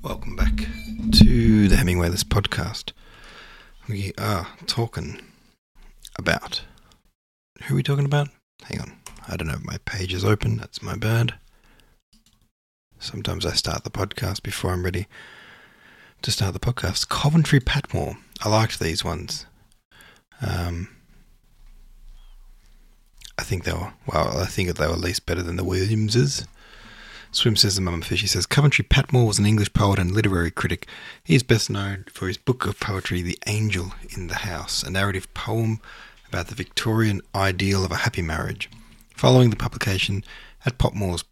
Welcome back to the Hemingway List podcast. We are talking about. Who are we talking about? Hang on. I don't know if my page is open. That's my bad. Sometimes I start the podcast before I'm ready to start the podcast. Coventry Patmore. I liked these ones. Um, I think they were, well, I think they were at least better than the Williamses. Swim says the Mum Fish. He says Coventry Patmore was an English poet and literary critic. He is best known for his book of poetry, The Angel in the House, a narrative poem about the Victorian ideal of a happy marriage. Following the publication at Patmore's,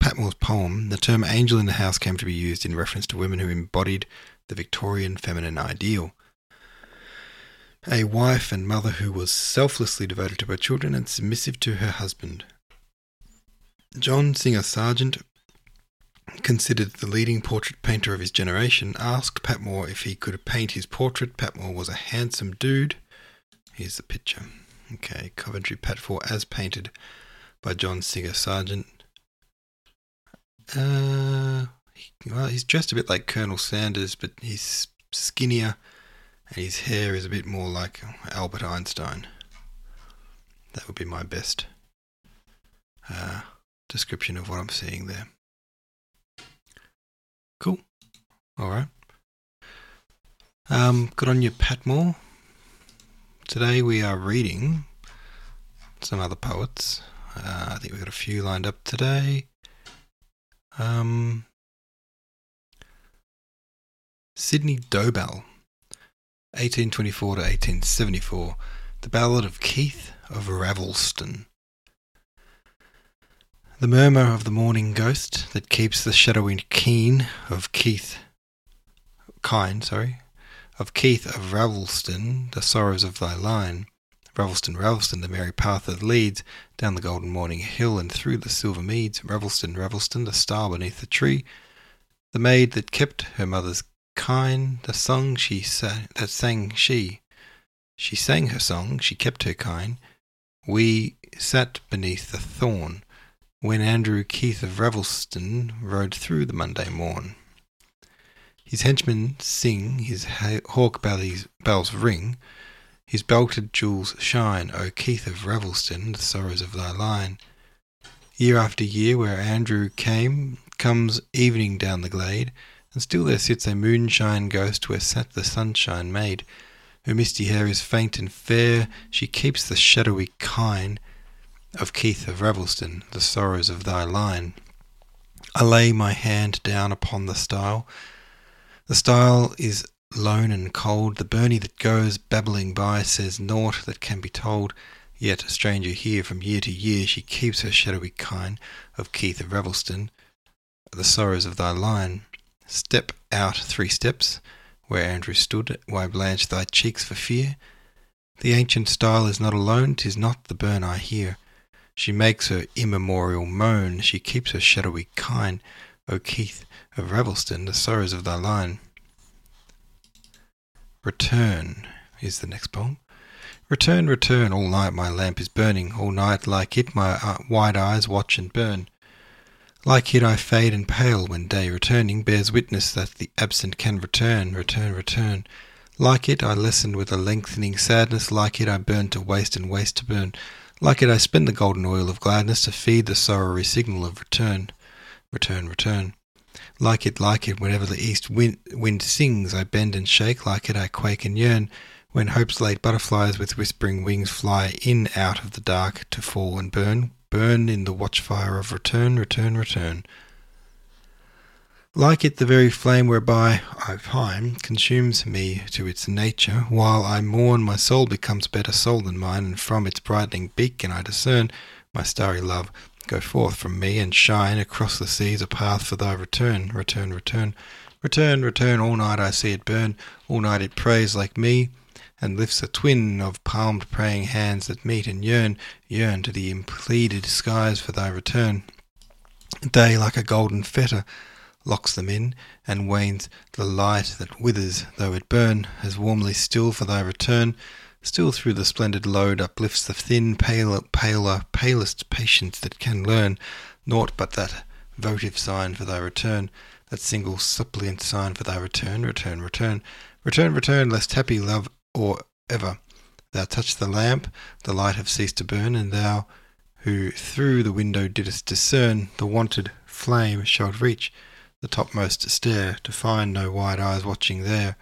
Patmore's poem, the term angel in the house came to be used in reference to women who embodied the Victorian feminine ideal. A wife and mother who was selflessly devoted to her children and submissive to her husband. John Singer Sargent considered the leading portrait painter of his generation, asked Patmore if he could paint his portrait. Patmore was a handsome dude. Here's the picture. Okay, Coventry Patmore as painted by John Singer Sargent. Uh, well, he's dressed a bit like Colonel Sanders, but he's skinnier and his hair is a bit more like Albert Einstein. That would be my best uh, description of what I'm seeing there. Cool. All right. Um, good on you, Patmore. Today we are reading some other poets. Uh, I think we've got a few lined up today. Um, Sydney Dobell, 1824 to 1874. The Ballad of Keith of Ravelston. The murmur of the morning ghost that keeps the shadowy keen of Keith, kine, sorry, of Keith of Ravelston, the sorrows of thy line. Ravelston, Ravelston, the merry path that leads down the golden morning hill and through the silver meads. Ravelston, Ravelston, the star beneath the tree, the maid that kept her mother's kine, the song she sa- that sang she. She sang her song, she kept her kine. We sat beneath the thorn when Andrew Keith of Ravelston rode through the Monday morn. His henchmen sing, his hawk bells ring, his belted jewels shine, O Keith of Ravelston, the sorrows of thy line. Year after year, where Andrew came, comes evening down the glade, and still there sits a moonshine ghost where sat the sunshine maid. Her misty hair is faint and fair, she keeps the shadowy kine, of Keith of Ravelston, the sorrows of thy line. I lay my hand down upon the stile. The stile is lone and cold. The burnie that goes babbling by says naught that can be told. Yet a stranger here from year to year she keeps her shadowy kine of Keith of Ravelston, the sorrows of thy line. Step out three steps, where Andrew stood, why blanch thy cheeks for fear? The ancient stile is not alone, 'tis not the burn I hear. She makes her immemorial moan, she keeps her shadowy kine. O Keith of Ravelston, the sorrows of thy line. Return is the next poem. Return, return, all night my lamp is burning, all night like it my uh, wide eyes watch and burn. Like it I fade and pale when day returning bears witness that the absent can return, return, return. Like it I listen with a lengthening sadness, like it I burn to waste and waste to burn. Like it, I spend the golden oil of gladness to feed the sorrowy signal of return, return, return. Like it, like it, whenever the east wind, wind sings, I bend and shake. Like it, I quake and yearn. When hope's late butterflies with whispering wings fly in out of the dark to fall and burn, burn in the watchfire of return, return, return. Like it, the very flame whereby I pine consumes me to its nature. While I mourn, my soul becomes better soul than mine, and from its brightening beacon I discern my starry love. Go forth from me and shine across the seas a path for thy return. Return, return, return, return. All night I see it burn. All night it prays like me, and lifts a twin of palmed praying hands that meet and yearn, yearn to the impleaded skies for thy return. Day like a golden fetter locks them in, and wanes the light that withers, though it burn, as warmly still for thy return, still through the splendid load uplifts the thin, paler, paler, palest patience that can learn. Naught but that votive sign for thy return, that single suppliant sign for thy return, return, return, return, return, lest happy love or ever thou touch the lamp, the light have ceased to burn, and thou who through the window didst discern the wanted flame shalt reach the topmost stair to find no wide eyes watching there.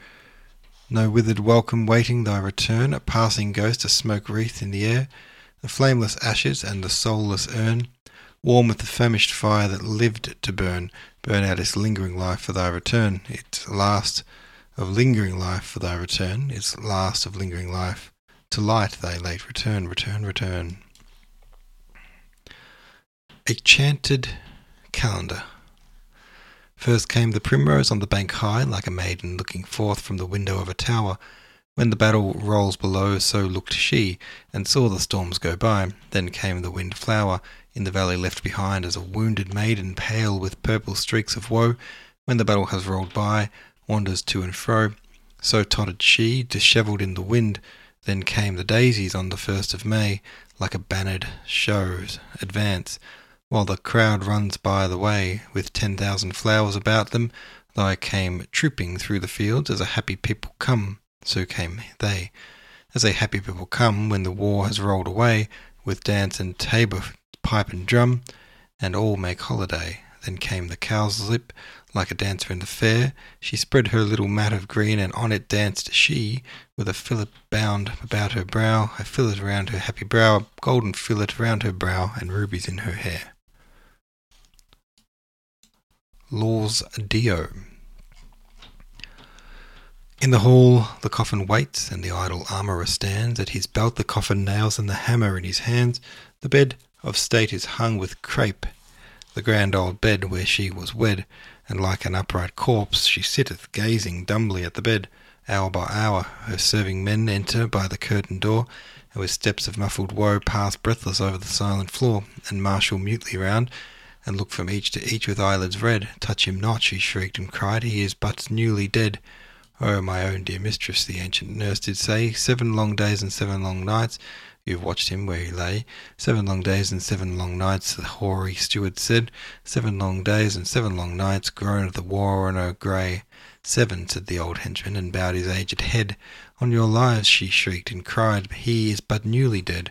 No withered welcome waiting thy return, a passing ghost, a smoke wreath in the air, the flameless ashes and the soulless urn, warm with the famished fire that lived to burn, burn out its lingering life for thy return, its last of lingering life for thy return, its last of lingering life, to light thy late return, return, return. A chanted calendar. First came the primrose on the bank high, like a maiden looking forth from the window of a tower. When the battle rolls below, so looked she, and saw the storms go by. Then came the wind flower, in the valley left behind as a wounded maiden, pale with purple streaks of woe. When the battle has rolled by, wanders to and fro. So tottered she, dishevelled in the wind. Then came the daisies on the first of May, like a bannered show's advance while the crowd runs by the way with ten thousand flowers about them, thy came trooping through the fields as a happy people come, so came they. As a happy people come when the war has rolled away, with dance and tabor, pipe and drum, and all make holiday. Then came the cowslip, like a dancer in the fair. She spread her little mat of green, and on it danced she, with a fillet bound about her brow, a fillet round her happy brow, a golden fillet round her brow, and rubies in her hair. Laus Deo. In the hall the coffin waits, and the idle armourer stands. At his belt the coffin nails, and the hammer in his hands. The bed of state is hung with crape, the grand old bed where she was wed, and like an upright corpse she sitteth, gazing dumbly at the bed. Hour by hour her serving men enter by the curtained door, and with steps of muffled woe pass breathless over the silent floor, and marshal mutely round, and look from each to each with eyelids red. Touch him not, she shrieked and cried, he is but newly dead. Oh, my own dear mistress, the ancient nurse did say, seven long days and seven long nights you have watched him where he lay. Seven long days and seven long nights, the hoary steward said. Seven long days and seven long nights, groaned the warrener grey. Seven, said the old henchman, and bowed his aged head. On your lives, she shrieked and cried, he is but newly dead.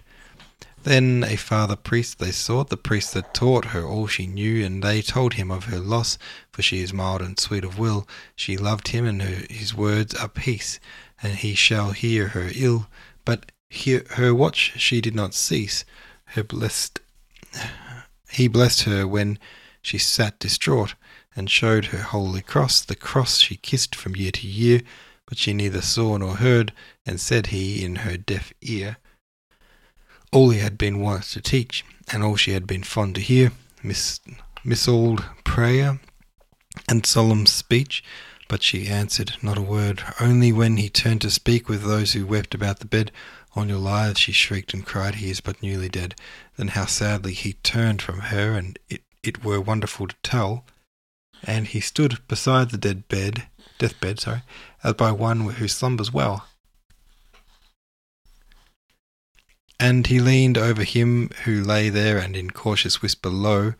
Then a father priest they sought, the priest that taught her all she knew, and they told him of her loss, for she is mild and sweet of will. She loved him, and her, his words are peace, and he shall hear her ill. But her watch she did not cease. Her blessed, he blessed her when she sat distraught, and showed her holy cross, the cross she kissed from year to year. But she neither saw nor heard, and said he in her deaf ear, all he had been wont to teach, and all she had been fond to hear, miss, missaled prayer and solemn speech, but she answered not a word. Only when he turned to speak with those who wept about the bed, on your lives, she shrieked and cried, he is but newly dead. Then how sadly he turned from her, and it, it were wonderful to tell. And he stood beside the dead bed, deathbed, sorry, as by one who slumbers well. And he leaned over him who lay there, and in cautious whisper low,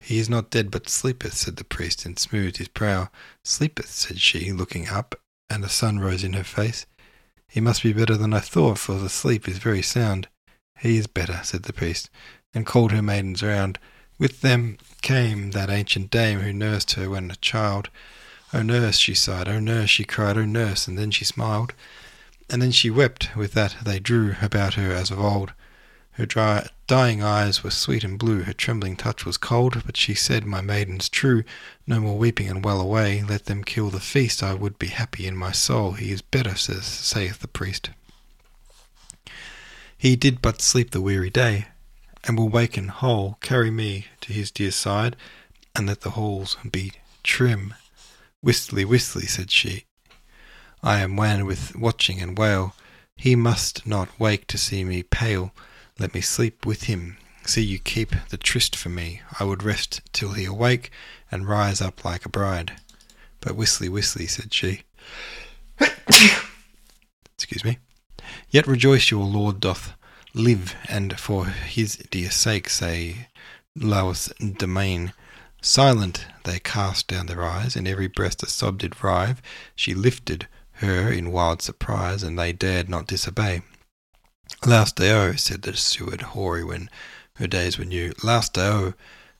He is not dead, but sleepeth, said the priest, and smoothed his brow. Sleepeth, said she, looking up, and the sun rose in her face. He must be better than I thought, for the sleep is very sound. He is better, said the priest, and called her maidens round. With them came that ancient dame who nursed her when a child. O nurse, she sighed, O nurse, she cried, O nurse, and then she smiled. And then she wept, with that they drew about her as of old. Her dry, dying eyes were sweet and blue, her trembling touch was cold, but she said, My maidens true, no more weeping and well away, let them kill the feast, I would be happy in my soul, he is better, says, saith the priest. He did but sleep the weary day, and will waken whole, carry me to his dear side, and let the halls be trim. Whistly, whistly, said she, I am wan with watching and wail. He must not wake to see me pale. Let me sleep with him. See you keep the tryst for me. I would rest till he awake, and rise up like a bride. But whistly, whistly, said she. Excuse me. Yet rejoice your lord doth live, and for his dear sake say Lois Domain, Silent they cast down their eyes, and every breast a sob did rive. She lifted her in wild surprise, and they dared not disobey. Last day, oh, said the steward, hoary when her days were new. Last day, oh,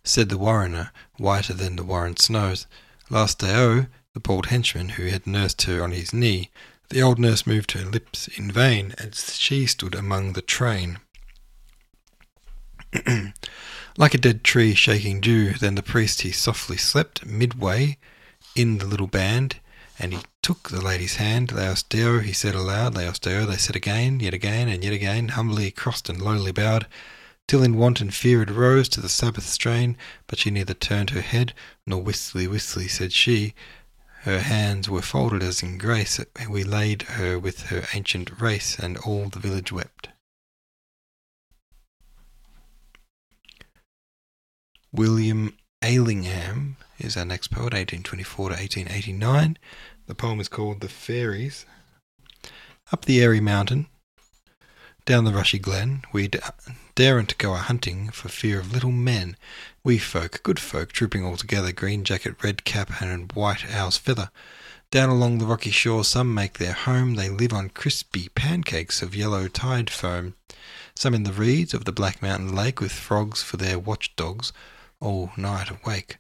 said the warrener, whiter than the warren snows. Last day, oh, the bald henchman who had nursed her on his knee. The old nurse moved her lips in vain as she stood among the train. like a dead tree shaking dew, then the priest he softly slept midway in the little band, and he took the lady's hand. Laus Deo, he said aloud. Laus Deo, they said again, yet again, and yet again, humbly crossed and lowly bowed, till in wanton fear it rose to the Sabbath strain. But she neither turned her head, nor whistly whistly said she, her hands were folded as in grace we laid her with her ancient race, and all the village wept. William Allingham is our next poet, 1824 to 1889. The poem is called The Fairies. Up the airy mountain, down the rushy glen, we daren't go a hunting for fear of little men. Wee folk, good folk, trooping all together, green jacket, red cap, and white owl's feather. Down along the rocky shore some make their home, they live on crispy pancakes of yellow tide foam. Some in the reeds of the black mountain lake, with frogs for their watchdogs, all night awake.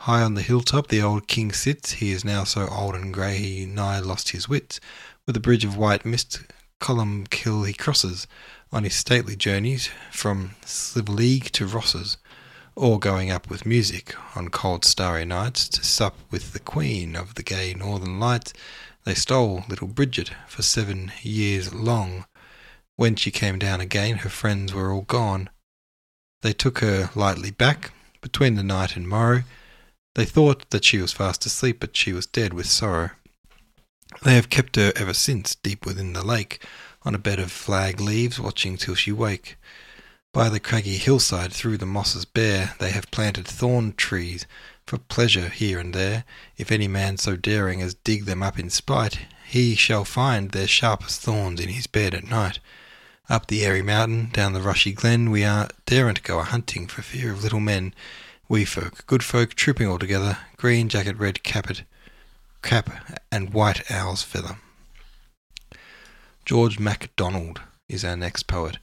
High on the hilltop the old king sits, he is now so old and grey he nigh lost his wits. With a bridge of white mist Columbkill he crosses, on his stately journeys from Slieveleague to Rosses, or going up with music on cold starry nights to sup with the queen of the gay northern lights, they stole little Bridget for seven years long. When she came down again, her friends were all gone. They took her lightly back between the night and morrow. They thought that she was fast asleep, but she was dead with sorrow. They have kept her ever since, deep within the lake, on a bed of flag leaves, watching till she wake. By the craggy hillside, through the mosses bare, they have planted thorn trees, for pleasure here and there. If any man so daring as dig them up in spite, he shall find their sharpest thorns in his bed at night. Up the airy mountain, down the rushy glen, we are daren't go a hunting for fear of little men. Wee folk, good folk, trooping all together, green jacket, red capet, cap, and white owl's feather. George MacDonald is our next poet,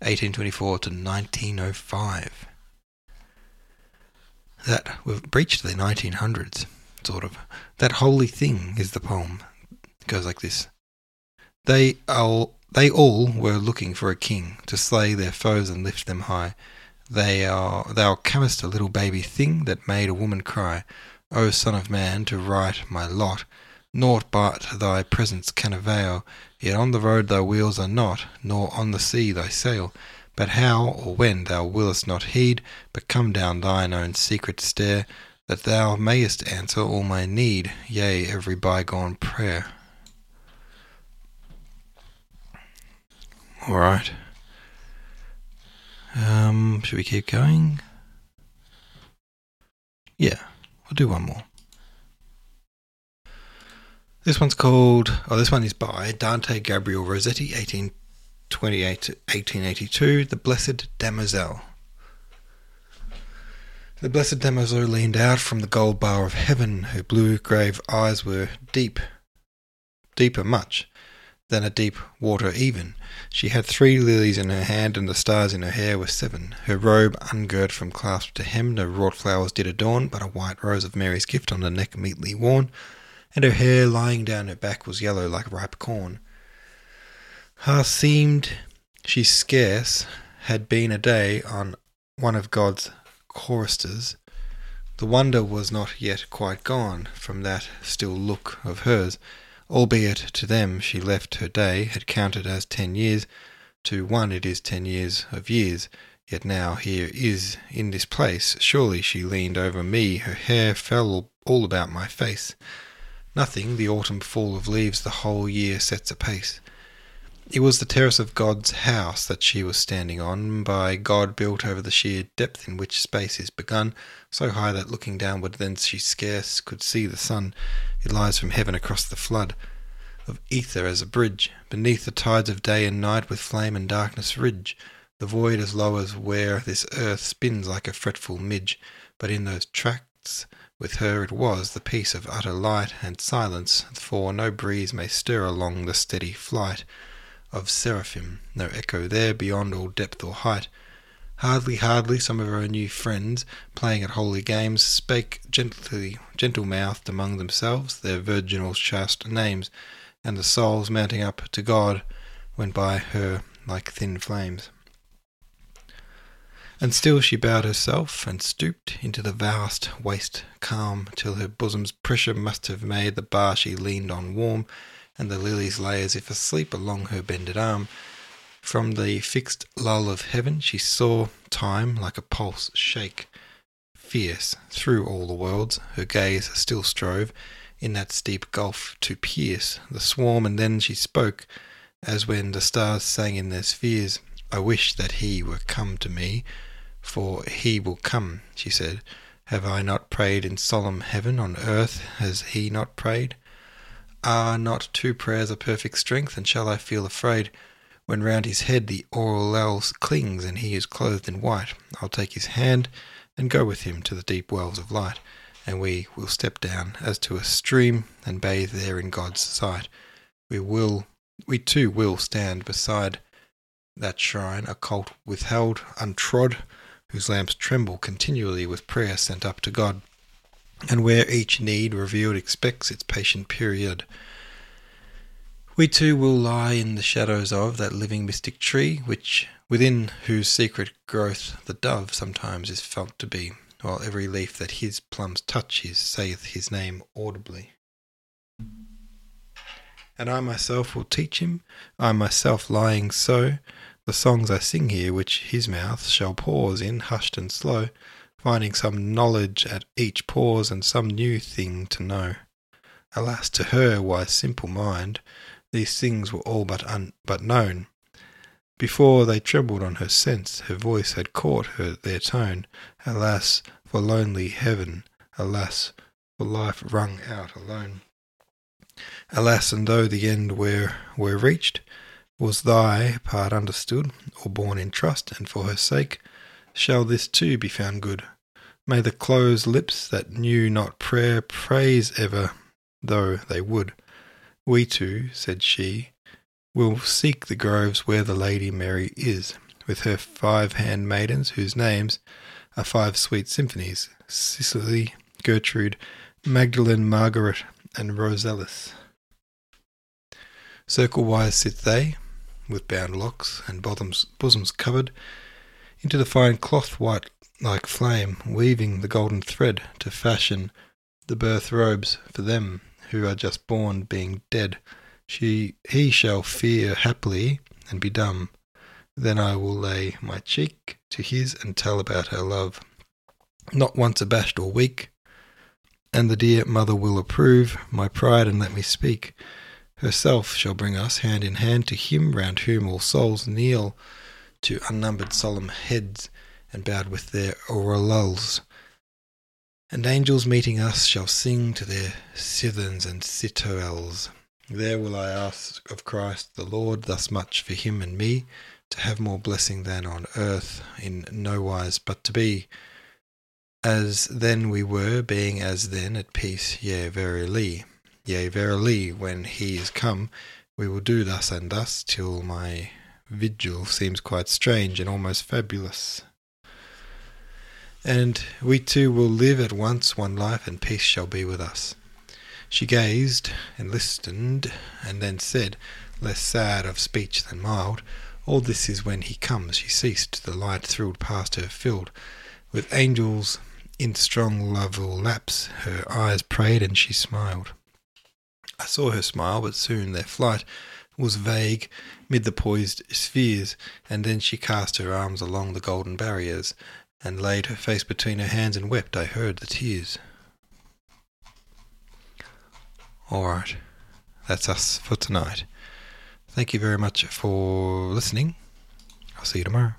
1824 to 1905. That we've breached the 1900s, sort of. That holy thing is the poem. It goes like this: They all, they all were looking for a king to slay their foes and lift them high. They are, thou camest a little baby thing that made a woman cry. O Son of Man, to right my lot, naught but thy presence can avail. Yet on the road thy wheels are not, nor on the sea thy sail. But how or when thou willest not heed, but come down thine own secret stair, that thou mayest answer all my need, yea, every bygone prayer. All right. Um, should we keep going? Yeah, we'll do one more. This one's called, oh, this one is by Dante Gabriel Rossetti, 1828 to 1882, The Blessed Damozel. The Blessed Damozel leaned out from the gold bar of heaven. Her blue grave eyes were deep, deeper much than a deep water even. She had three lilies in her hand, and the stars in her hair were seven. Her robe, ungirt from clasp to hem, no wrought flowers did adorn, but a white rose of Mary's gift on the neck meetly worn and her hair lying down her back was yellow like ripe corn. How seemed she scarce had been a day on one of God's choristers. The wonder was not yet quite gone from that still look of hers, albeit to them she left her day had counted as ten years. To one it is ten years of years. Yet now here is in this place. Surely she leaned over me, her hair fell all about my face. Nothing, the autumn fall of leaves the whole year sets a pace. It was the terrace of God's house that she was standing on, by God built over the sheer depth in which space is begun, so high that looking downward thence she scarce could see the sun. It lies from heaven across the flood of ether as a bridge, beneath the tides of day and night with flame and darkness ridge. The void as low as where this earth spins like a fretful midge, but in those tracts. With her it was the peace of utter light and silence, for no breeze may stir along the steady flight of seraphim, no echo there beyond all depth or height. Hardly, hardly, some of her new friends, playing at holy games, spake gently, gentle-mouthed among themselves their virginal chaste names, and the souls mounting up to God went by her like thin flames. And still she bowed herself and stooped into the vast waste calm, till her bosom's pressure must have made the bar she leaned on warm, and the lilies lay as if asleep along her bended arm. From the fixed lull of heaven she saw time like a pulse shake, fierce through all the worlds. Her gaze still strove in that steep gulf to pierce the swarm, and then she spoke, as when the stars sang in their spheres. I wish that he were come to me, for he will come, she said. Have I not prayed in solemn heaven? On earth has he not prayed? Are not two prayers a perfect strength? And shall I feel afraid when round his head the aureole clings and he is clothed in white? I'll take his hand and go with him to the deep wells of light, and we will step down as to a stream and bathe there in God's sight. We will, we too will stand beside that shrine, a cult withheld, untrod, whose lamps tremble continually with prayer sent up to God and where each need revealed expects its patient period. We too will lie in the shadows of that living mystic tree, which within whose secret growth the dove sometimes is felt to be, while every leaf that his plums touch his saith his name audibly. And I myself will teach him, I myself lying so, the songs I sing here, which his mouth shall pause in hushed and slow, finding some knowledge at each pause and some new thing to know. Alas, to her wise simple mind, these things were all but un- but known. Before they trembled on her sense, her voice had caught her their tone. Alas, for lonely heaven! Alas, for life wrung out alone! Alas, and though the end were were reached, was thy part understood, or borne in trust, and for her sake shall this too be found good? May the closed lips that knew not prayer praise ever, though they would. We too, said she, will seek the groves where the Lady Mary is, with her five handmaidens, whose names are five sweet symphonies Cicely, Gertrude, Magdalene, Margaret, and Rosalys. Circle wise sit they, with bound locks and bosoms covered, into the fine cloth white like flame, weaving the golden thread to fashion the birth robes for them who are just born, being dead. She, he shall fear happily and be dumb. Then I will lay my cheek to his and tell about her love, not once abashed or weak. And the dear mother will approve my pride and let me speak. Herself shall bring us hand in hand to him round whom all souls kneel to unnumbered solemn heads and bowed with their aureoles. And angels meeting us shall sing to their citherns and citoles. There will I ask of Christ the Lord thus much for him and me, to have more blessing than on earth, in no wise but to be as then we were, being as then at peace, yea, verily, yea, verily, when he is come, we will do thus and thus, till my vigil seems quite strange and almost fabulous and we two will live at once one life, and peace shall be with us. She gazed and listened, and then said, less sad of speech than mild, All this is when he comes. She ceased, the light thrilled past her, filled with angels in strong loveful laps. Her eyes prayed, and she smiled. I saw her smile, but soon their flight was vague mid the poised spheres, and then she cast her arms along the golden barriers, and laid her face between her hands and wept. I heard the tears. All right, that's us for tonight. Thank you very much for listening. I'll see you tomorrow.